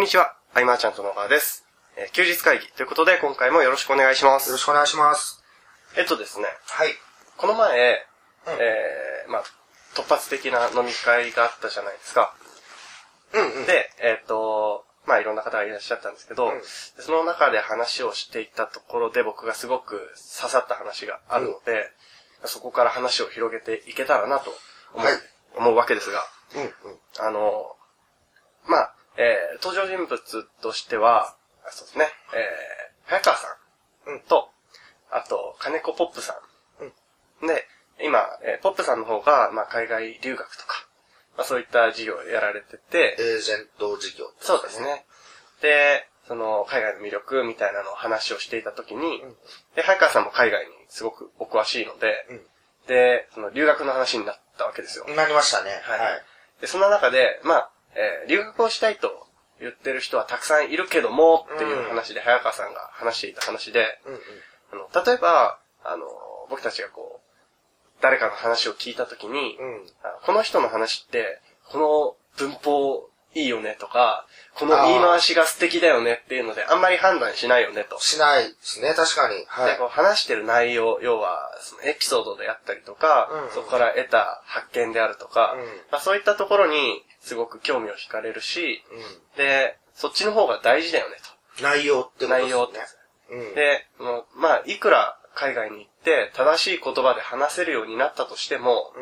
こんにちは、アイマーちゃんと野川です。えー休日会議ということで、今回もよろしくお願いしまよろす。しくお願いします。えっとですね、はい。この前、うんえー、まあ、突発的な飲み会があったじゃないですか。うんうん。で、えっと、まあ、いろんな方がいらっしゃったんですけど、うんでその中で話をしていったところで僕がすごく刺さった話があるので、そこから話を広げていけたらなと思う,、はい思うわけですが、うんうん。あの、まあ、えー登場人物としては、あそうですね、えー、早川さんうんと、あと、金子ポップさん。で、今、えーポップさんの方が、まあ、海外留学とか、まあ、そういった事業をやられてて、エージェント事業、そうです。ね。で、その、海外の魅力みたいなのを話をしていたときに、うんで、早川さんも海外にすごくお詳しいので、うんで、その留学の話になったわけですよ。なりましたね。はいはい。で、その中で、まあ、えー留学をしたいと言ってる人はたくさんいるけども、っていう話で、早川さんが話していた話で、うんうん。あの例えば、あの、僕たちがこう、誰かの話を聞いたときに、うん。あこの人の話って、この文法いいよねとか、この言い回しが素敵だよねっていうので、あんまり判断しないよねと。しないですね、確かに。はいで、。こう話してる内容、要は、そのエピソードであったりとか、うんそこから得た発見であるとか、うんまあ、そういったところにすごく興味を惹かれるし、うで、そっちの方が大事だよねん。内容ってと。ことですね。内容って。うん。で、そのまあ、いくら海外に行って正しい言葉で話せるようになったとしても、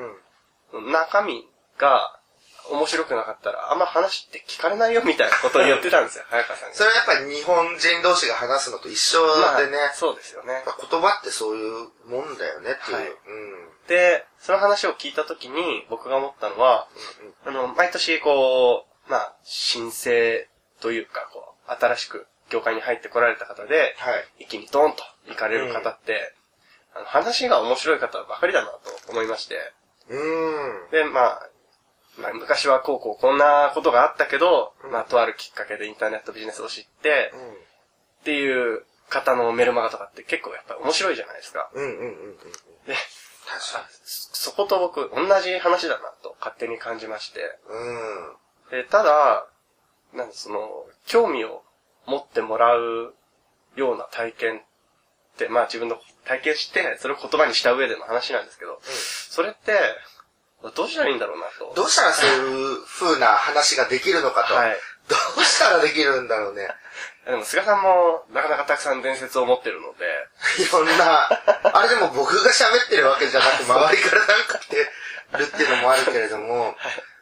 うん。中身が面白くなかったら、あんま話って聞かれないよみたいなことを言ってたんですよ、早川さんが。それはやっぱり日本人同士が話すのと一緒でね、まあそうですよね言葉ってそういうもんだよねっていう。はいうん。で、その話を聞いたときに僕が思ったのは、あの、毎年こう、まあ、申請というか、こう、新しく業界に入ってこられた方で、はい。一気にドーンと行かれる方って、あの話が面白い方ばかりだなと思いまして、うん。で、まあ、まあ、昔はこうこうこんなことがあったけど、うんまあ、とあるきっかけでインターネットビジネスを知って、うん。っていう方のメルマガとかって結構やっぱり面白いじゃないですか。うんうんうんうん。で、そ そこと僕同じ話だなと勝手に感じまして、に。うん。で、ただ、なんその、興味を持ってもらうような体験って、まあ自分の体験して、それを言葉にした上での話なんですけど、それって、どうしたらいいんだろうなと。どうしたらそういう風な話ができるのかと。はい。どうしたらできるんだろうね。でも、菅さんも、なかなかたくさん伝説を持ってるので、いろんな、あれでも僕が喋ってるわけじゃなくて、周りからなんかってるっていうのもあるけれども、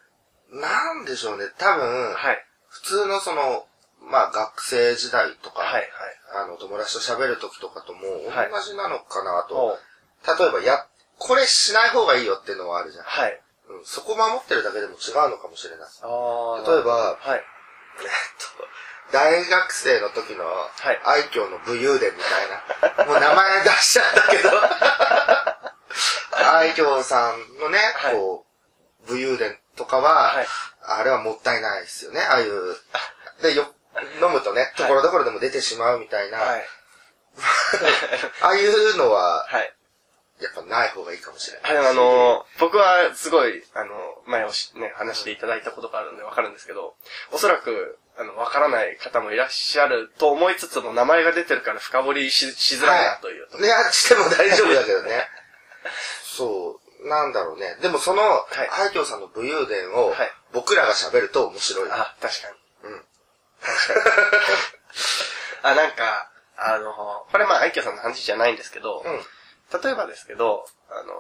なんでしょうね。多分、はい。普通のその、まあ学生時代とか、はい、はい。あの友達と喋る時とかともはい同じなのかなと。も例えば、や、これしない方がいいよっていうのはあるじゃん。はい。うん、そこ守ってるだけでも違うのかもしれない。あー例えばはい。えっと、大学生の時のはい愛嬌の武勇伝みたいな。もう名前出しちゃったけど。愛嬌さんのね、はいこう、武勇伝とかは、はいあれはもったいないですよね。ああいう。で、よ、飲むとね、ところどころでも出てしまうみたいな。はい。ああいうのは、はい。やっぱない方がいいかもしれない。はい、あのー僕はすごい、あの、前をしね、話していただいたことがあるんでわかるんですけど、おそらく、あの、わからない方もいらっしゃると思いつつも、名前が出てるから深掘りししづらいなというと。ね、しても大丈夫だけどね。そう、なんだろうね。でもその、い愛嬌さんの武勇伝をはい、僕らが喋ると面白い。あ、確かに。うん。確かに。あ、なんか、あの、これまあ、愛嬌さんの話じゃないんですけど、うん。例えばですけど、あの、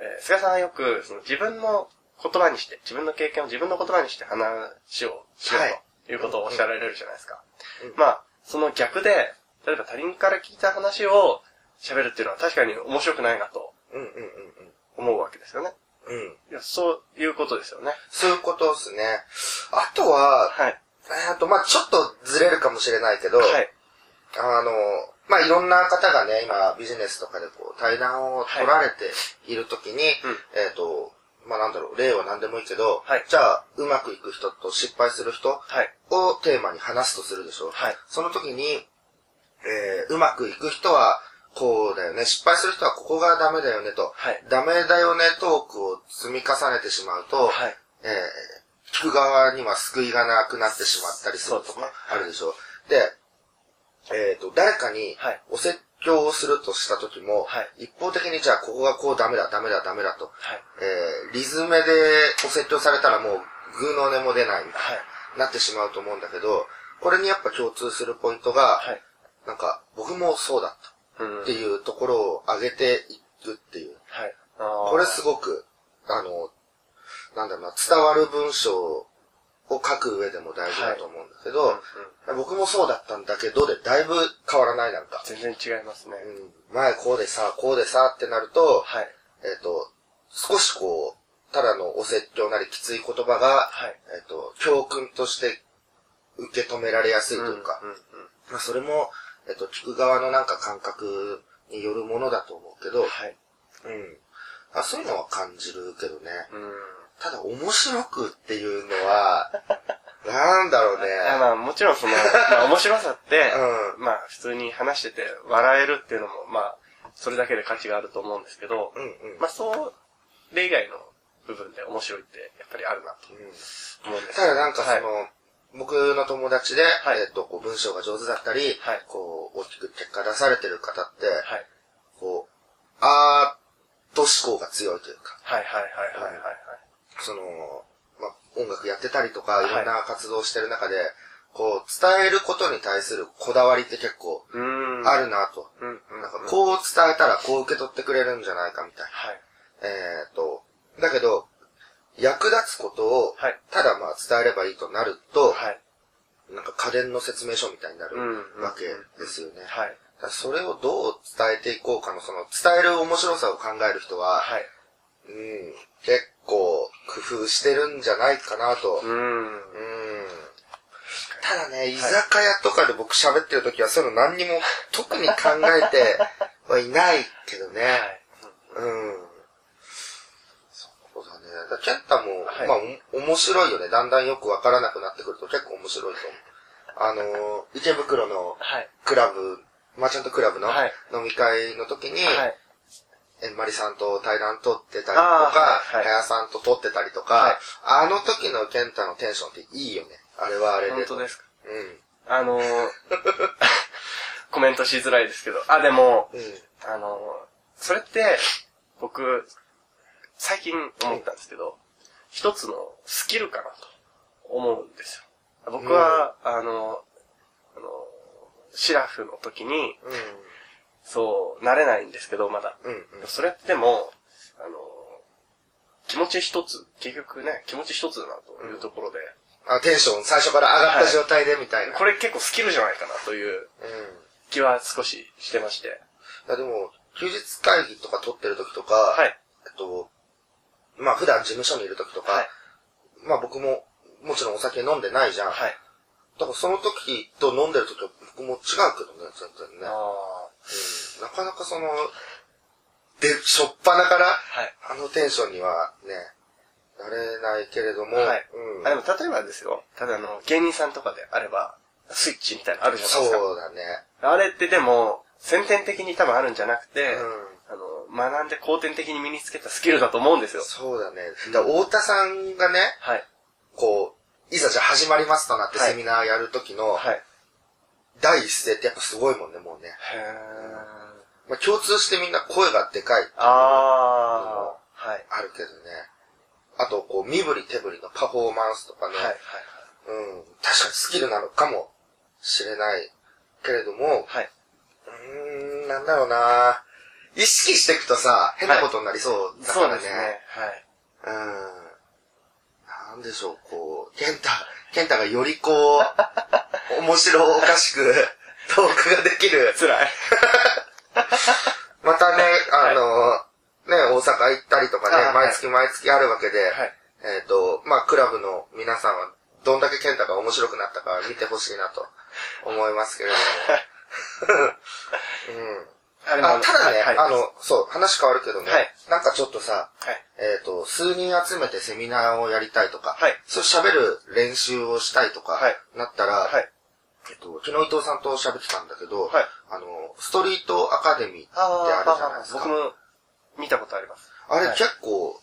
えー菅さんはよく、その自分の言葉にして、自分の経験を自分の言葉にして話をしようはいということをおっしゃられるじゃないですか。うんまあ、その逆で、例えば他人から聞いた話を喋るっていうのは確かに面白くないなとうんうんうん思うわけですよね。うん。うん。いや、そういうことですよね。そういうことですね。あとは、はい。えっと、まあちょっとずれるかもしれないけど、はい。あの、まあいろんな方がね、今ビジネスとかでこう対談を取られているときに、うんえっ、と、まあなんだろう、例は何でもいいけど、はいじゃあ、うまくいく人と失敗する人はい。をテーマに話すとするでしょ。はいその時に、えーうまくいく人はこうだよね、失敗する人はここがダメだよねと、はいダメだよねトークを積み重ねてしまうと、はい。えー聞く側には救いがなくなってしまったりするとかあるでしょ。で、えっ、と、誰かにはいお説教をするとした時も、はい一方的にじゃあここがこうダメだ、ダメだ、ダメだと、はい。えー、リズメでお説教されたらもう、グーの音も出ないみたいはい。になってしまうと思うんだけど、これにやっぱ共通するポイントが、はい。なんか、僕もそうだったうんっていうところを上げていくっていう。はい。これすごく、あの、なんだろうな、伝わる文章を書く上でも大事だと思うんだけど、うんうん僕もそうだったんだけどで、だいぶ変わらないなんか。全然違いますね。うん、前こうでさ、こうでさってなると、はい。えっ、と、少しこう、ただのお説教なりきつい言葉が、はい。えっ、と、教訓として受け止められやすいというか、うんうんまあそれも、えっ、と、聞く側のなんか感覚によるものだと思うけど、はい。うん。あそういうのは感じるけどね。うん。ただ面白くっていうのは、なんだろうね。あまあもちろんその、まあ 面白さって、うまあ普通に話してて笑えるっていうのも、まあ、それだけで価値があると思うんですけど、うんうん。まあそれ以外の部分で面白いってやっぱりあるなとうん思うんですただなんかそはいの、僕の友達で、はいえっと、こう文章が上手だったり、はいこう、大きく結果出されてる方って、はい。こう、アート思考が強いというか、はいはいはいはいはいはい。その、まあ、音楽やってたりとか、はいいろんな活動をしてる中で、こう、伝えることに対するこだわりって結構。あるなと。なんかこう伝えたらこう受け取ってくれるんじゃないかみたいな。はい。えっ、と、だけど、役立つことを、はい。ただまあ伝えればいいとなると、はい。なんか家電の説明書みたいになるうんわけですよね。はい。だからそれをどう伝えていこうかの、その伝える面白さを考える人は、はい。うん、結構工夫してるんじゃないかなと。うーん。うんただね、居酒屋とかで僕喋ってる時はそういうの何にも特に考えて はいないけどね。はい。うん。そうだね。だケンタも、はいまあ、お面白いよね。だんだんよくわからなくなってくると結構面白いと思う。あのー、池袋のはい。クラブ、マーチャントクラブのはい飲み会の時に、はい。えんまりさんと対談取ってたりとか、はいはいさんと撮ってたりとか、はいあの時のケンタのテンションっていいよね。あれはあれで。本当ですか？うん。あのー、コメントしづらいですけど。あ、でも、うん。あのー、それって、僕、最近思ったんですけど、一つのスキルかなと思うんですよ。僕は、あの、あの、シラフの時に、そう、なれないんですけど、まだ。うん。うん。うん。それってでも、あの、気持ち一つ、結局ね、気持ち一つだなというところで、あ、テンション最初から上がった状態でみたいな。これ結構スキルじゃないかなといううん。気は少ししてまして。いやでも、休日会議とか撮ってる時とか、はい。えっと、まあ普段事務所にいる時とか、はい。まあ僕も、もちろんお酒飲んでないじゃん。はい。だからその時と飲んでる時は僕も違うけどね、全然ね。あうん、なかなかその、で、しょっぱなから、あ。のテンションにはね、なれないけれども、はい。うんあ、でも例えばですよ。ただあの、芸人さんとかであれば、スイッチみたいなのあるじゃないですか。そうだね。あれってでも、先天的に多分あるんじゃなくて、うんあの、学んで後天的に身につけたスキルだと思うんですよ。そうだね。だ太田さんがね、はい。こう、いざじゃあ始まりますとなってはいセミナーやる時の、はい。第一声ってやっぱすごいもんね、もうね。へー。まあ、共通してみんな声がでかい。あー。はい。あるけどね。あと、こう、身振り手振りのパフォーマンスとかね。はい。はい。うん。確かにスキルなのかもしれないけれども、はい。うーん、なんだろうな意識していくとさ、変なことになりそうだからね。そうですね。はい。うん。なんでしょう、こう、ケンタ、ケンタがよりこう、面白おかしく、トークができる。辛い。またね、あの、ね、大阪行ったりとかね、毎月毎月あるわけで、はい。えっ、と、まあ、クラブの皆さんは、どんだけケンタが面白くなったか見てほしいなと思いますけれども。うん。ああただね、はい。あの、そう、話変わるけどね、はいなんかちょっとさ、はい。えっ、と、数人集めてセミナーをやりたいとか、はいそう喋る練習をしたいとか、はいなったら、はい。えっと、昨日伊藤さんと喋ってたんだけど、はいあの、ストリートアカデミーってあるじゃないですか。僕も見たことあります。あれはい結構、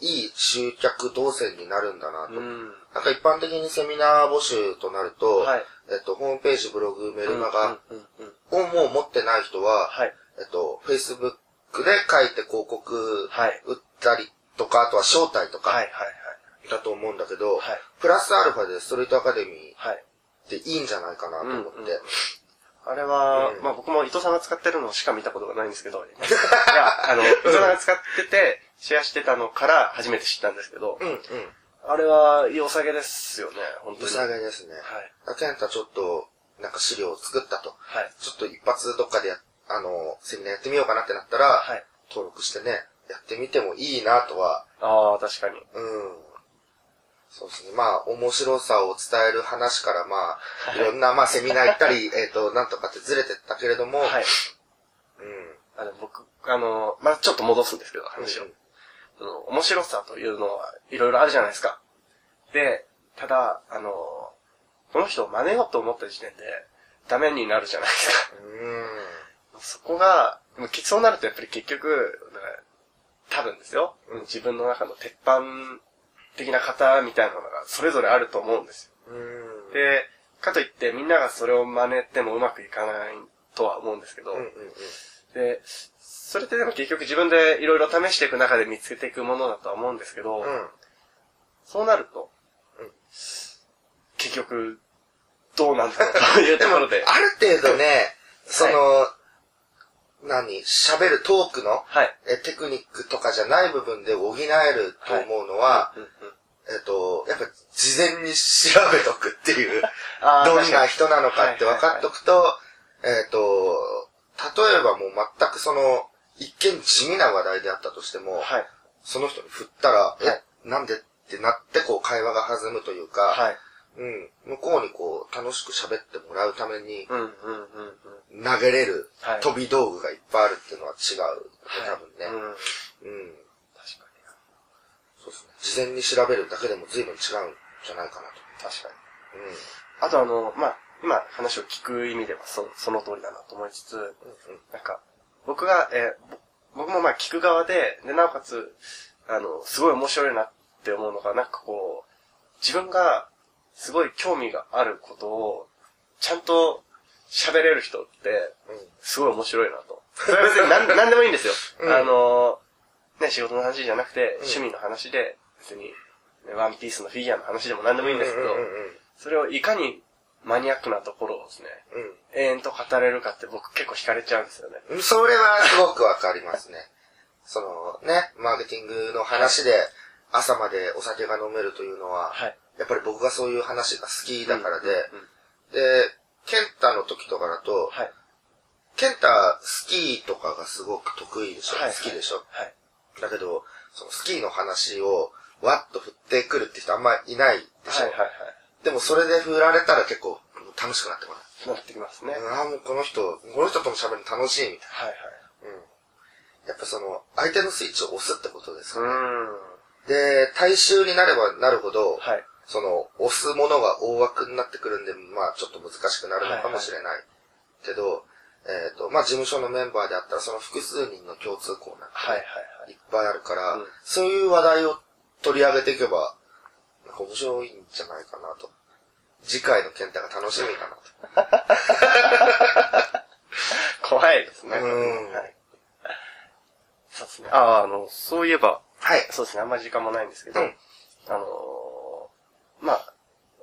いい集客動線になるんだなと。うん。なんか一般的にセミナー募集となると、はいえっと、ホームページ、ブログ、メルマガ。をもう持ってない人は、はい。えっと、Facebook で書いて広告はい。売ったりとか、あとは招待とはい。かはい。だと思うんだけど、はいプラスアルファでストリートアカデミーはい。っていいんじゃないかなと思って。うんうんあれは、うんまあ僕も伊藤さんが使ってるのしか見たことがないんですけど、いや、あの、伊藤さんが使ってて、シェアしてたのから初めて知ったんですけど、うん、うん。あれはいいお下げですよね、本当に。うさげですね。はい。ケンタちょっと、なんか資料を作ったと。はい。ちょっと一発どっかでや、あの、セミナーやってみようかなってなったら、はい。登録してね、やってみてもいいなとは、ああ、確かに。うん。そうですね。まあ、面白さを伝える話から、まあ、はいいろんな、まあ、セミナー行ったり、えっと、なんとかってずれてったけれども、はい。うん。あの、僕、あの、まあちょっと戻すんですけど、話を。うんその面白さというのはいろいろあるじゃないですか。で、ただ、あの、この人を真似ようと思った時点で、ダメになるじゃないですか。うん。そこが、でもそうなるとやっぱり結局、多分ですよ、自分の中の鉄板的な型みたいなのがそれぞれあると思うんですよ。うん。で、かといってみんながそれを真似てもうまくいかないとは思うんですけど、うんうんうん。で、それってでも結局自分でいろいろ試していく中で見つけていくものだとは思うんですけど、うん。そうなると、うん結局、どうなんだろうというところで。る程度ね、その、何、喋るトークのはい。えテクニックとかじゃない部分で補えると思うのは、うんうんえっと、やっぱ事前に調べとくっていう、どんな人なのかって分かっとくと、えっと、例えばもう全くその、一見地味な話題であったとしても、はい。その人に振ったら、はいえ、なんでってなってこう会話が弾むというか、はい。うん、向こうにこう楽しく喋ってもらうためにうんうんうんうん。投げれるはい飛び道具がいっぱいあるっていうのは違う、はい多分ね。うん。うん。確かそうですね。事前に調べるだけでも随分違うんじゃないかなに。確かに。と。うん。あとあの、まあ、今話を聞く意味ではそその通りだなと思いつつ、うんうん。なんか、僕が、えーぼ僕もまあ聞く側で、で、なおかつ、あの、すごい面白いなって思うのが、なんかこう、自分がすごい興味があることを、ちゃんと喋れる人って、すごい面白いなと。それは別に何何 でもいいんですよ。うん。あの、ね、仕事の話じゃなくて、ん。趣味の話で、別に、ねワンピースのフィギュアの話でも何でもいいんですけど、それをいかにマニアックなところをですね、うん永遠と語れるかって僕結構惹かれちゃうんですよね。うん。それはすごくわかりますね。そのね、マーケティングの話で朝までお酒が飲めるというのは、はい。やっぱり僕がそういう話が好きだからで、うんうんで、ケンタの時とかだと、はい。ケンタスキーとかがすごく得意でしょ、はい。好きでしょ？はい。だけど、そのスキーの話をわっと振ってくるって人あんまいないでしょ、はいはいはい。でもそれで振られたら結構楽しくなってこない。なってきますね。はいああ、もうこの人、この人とも喋るの楽しいみたいはい。な。うん。やっぱその、相手のスイッチを押すってことですうよね。で、大衆になればなるほど、はい。その、押すものが大枠になってくるんで、まあちょっと難しくなるのかもしれない。けど、えっ、と、まあ事務所のメンバーであったら、その複数人の共通項なんてはいはいはいいっぱいあるから、うんそういう話題を取り上げていけば、か面白いんじゃないかなと。次回のケンタが楽しみかなと。怖いですね。うんはい。そうですね。ああ、あの、そういえば、はい。そうですね、あんまり時間もないんですけど、うんあのーまあ、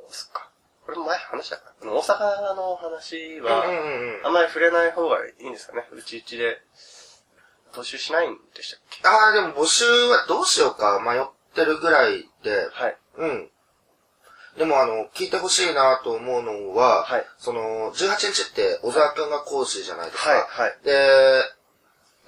そっか。これも前話したかな？大阪の話は、あんまり触れない方がいいんですかね？うちうちで募集しないんでしたっけ？ああ、でも募集はどうしようか迷ってるぐらいで、はい。うん。でもあの、聞いてほしいなと思うのは、はいその、18日って小沢くんが講師じゃないですか。はい、はい。で、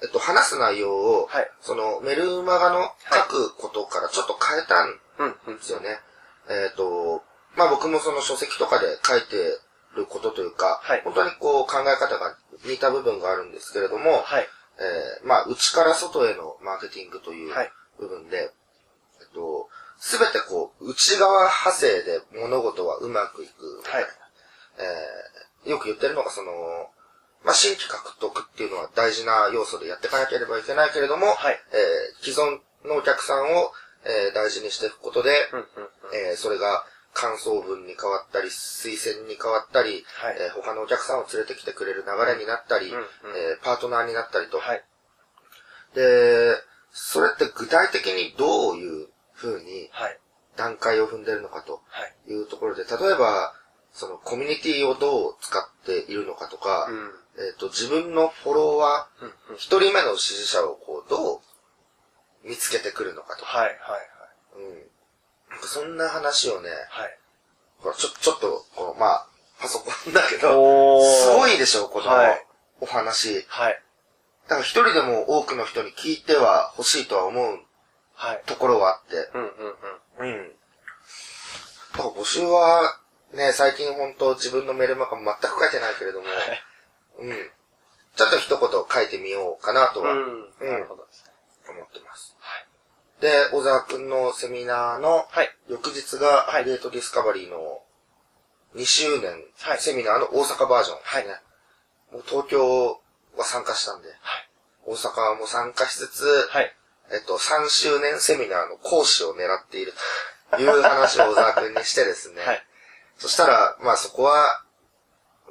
えっと、話す内容を、はいその、メルマガの書くことからちょっと変えたんうん、うん。ですよね。えっ、と、まあ僕もその書籍とかで書いてることというか、はい本当にこう考え方が似た部分があるんですけれども、はい。えーまあ内から外へのマーケティングというはい部分で、えっと、すべてこう、内側派生で物事はうまくいく。はいえーよく言ってるのがその、まあ新規獲得っていうのは大事な要素でやっていかなければいけないけれども、はいえー既存のお客さんを、えー大事にしていくことで、うんうんうん。えーそれが感想文に変わったり、推薦に変わったり、はいえー他のお客さんを連れてきてくれる流れになったり、うんうんえーパートナーになったりと。はい。で、それって具体的にどういう風にはい。段階を踏んでるのかとはい。いうところで、例えば、そのコミュニティをどう使っているのかとか、うん。えっ、と、自分のフォロワうんうんー、一人目の支持者をこう、どう見つけてくるのかとか、はい。はい。うん。なんかそんな話をね、はい。ほら、ちょ、ちょっと、この、まあ、パソコンだけど、おすごい。いでしょ、このはいお話。はい。だから一人でも多くの人に聞いては欲しいとは思うはい。ところはあって、うんうんうん。うん。だから募集は、ね、最近本当自分のメールマガ全く書いてないけれども、うん。ちょっと一言書いてみようかなとは思うん。なるほどですね。ってます。はい。で、小沢くんのセミナーのはい。翌日がはいアフィリエイトディスカバリーの2周年はいセミナーの大阪バージョンですね。もう東京は参加したんで、はい。大阪も参加しつつ、はい。えっと、3周年セミナーの講師を狙っているという話を小沢くんにしてですね。はい。そしたら、まあそこは、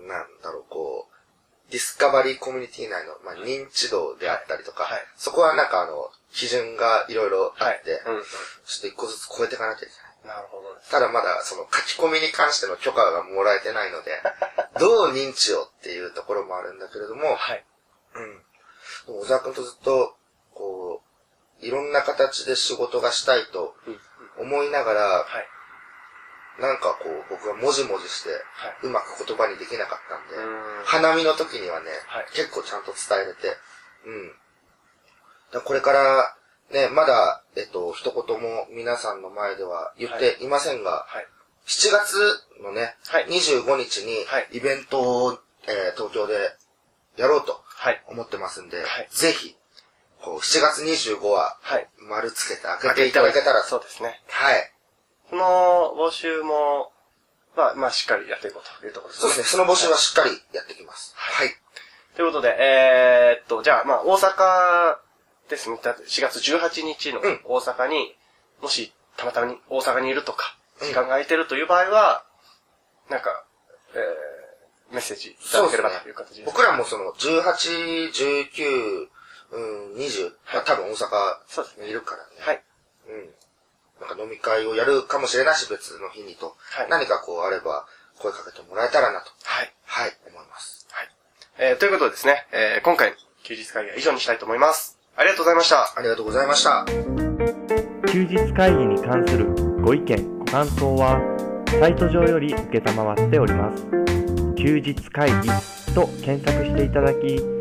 なんだろう、こう、ディスカバリーコミュニティ内の、まあ、認知度であったりとか、はいはいそこはなんかあの、基準がいろいろあはいって、。うんうん。ちょっと一個ずつ超えていかなきゃいけない。なるほど。ただまだその書き込みに関しての許可がもらえてないので、どう認知をっていうところもあるんだけれども、はい。うん。小沢くんとずっと、いろんな形で仕事がしたいと。思いながら、はい。なんかこう、僕がもじもじして、はうまく言葉にできなかったんで、うん花見の時にはね、はい結構ちゃんと伝えれて、うん。これから、ね、まだ、えっと、一言も皆さんの前では言っていませんが、はい。7月のね、はい25日にはいイベントを、えー東京でやろうとはい。思ってますんで、はいぜひ、こう、7月25は、はい。丸つけて開けていただけたら、そうですね。はい。この募集も、まあ、まあ、しっかりやっていこうというところですね。そうですね、その募集はしっかりやっていきます。はい。ということで、えーっと、じゃあ、まあ、大阪ですね。だって4月18日のうん大阪に、もし、たまたまに大阪にいるとか、うん時間が空いてるという場合は、なんか、えー、メッセージいただければという形です。僕らもその、18、19、うん、20、まあ多分大そうです阪にいるからね。はい。うん。なんか飲み会をやるかもしれないし、別の日にと。はい何かこうあれば、声かけてもらえたらなと。はい。はい、思います。はい。えー、ということでですね、えー、今回の休日会議は以上にしたいと思います。ありがとうございました。ありがとうございました。休日会議に関するご意見ご感想はサイト上より承っております休日会議と検索していただき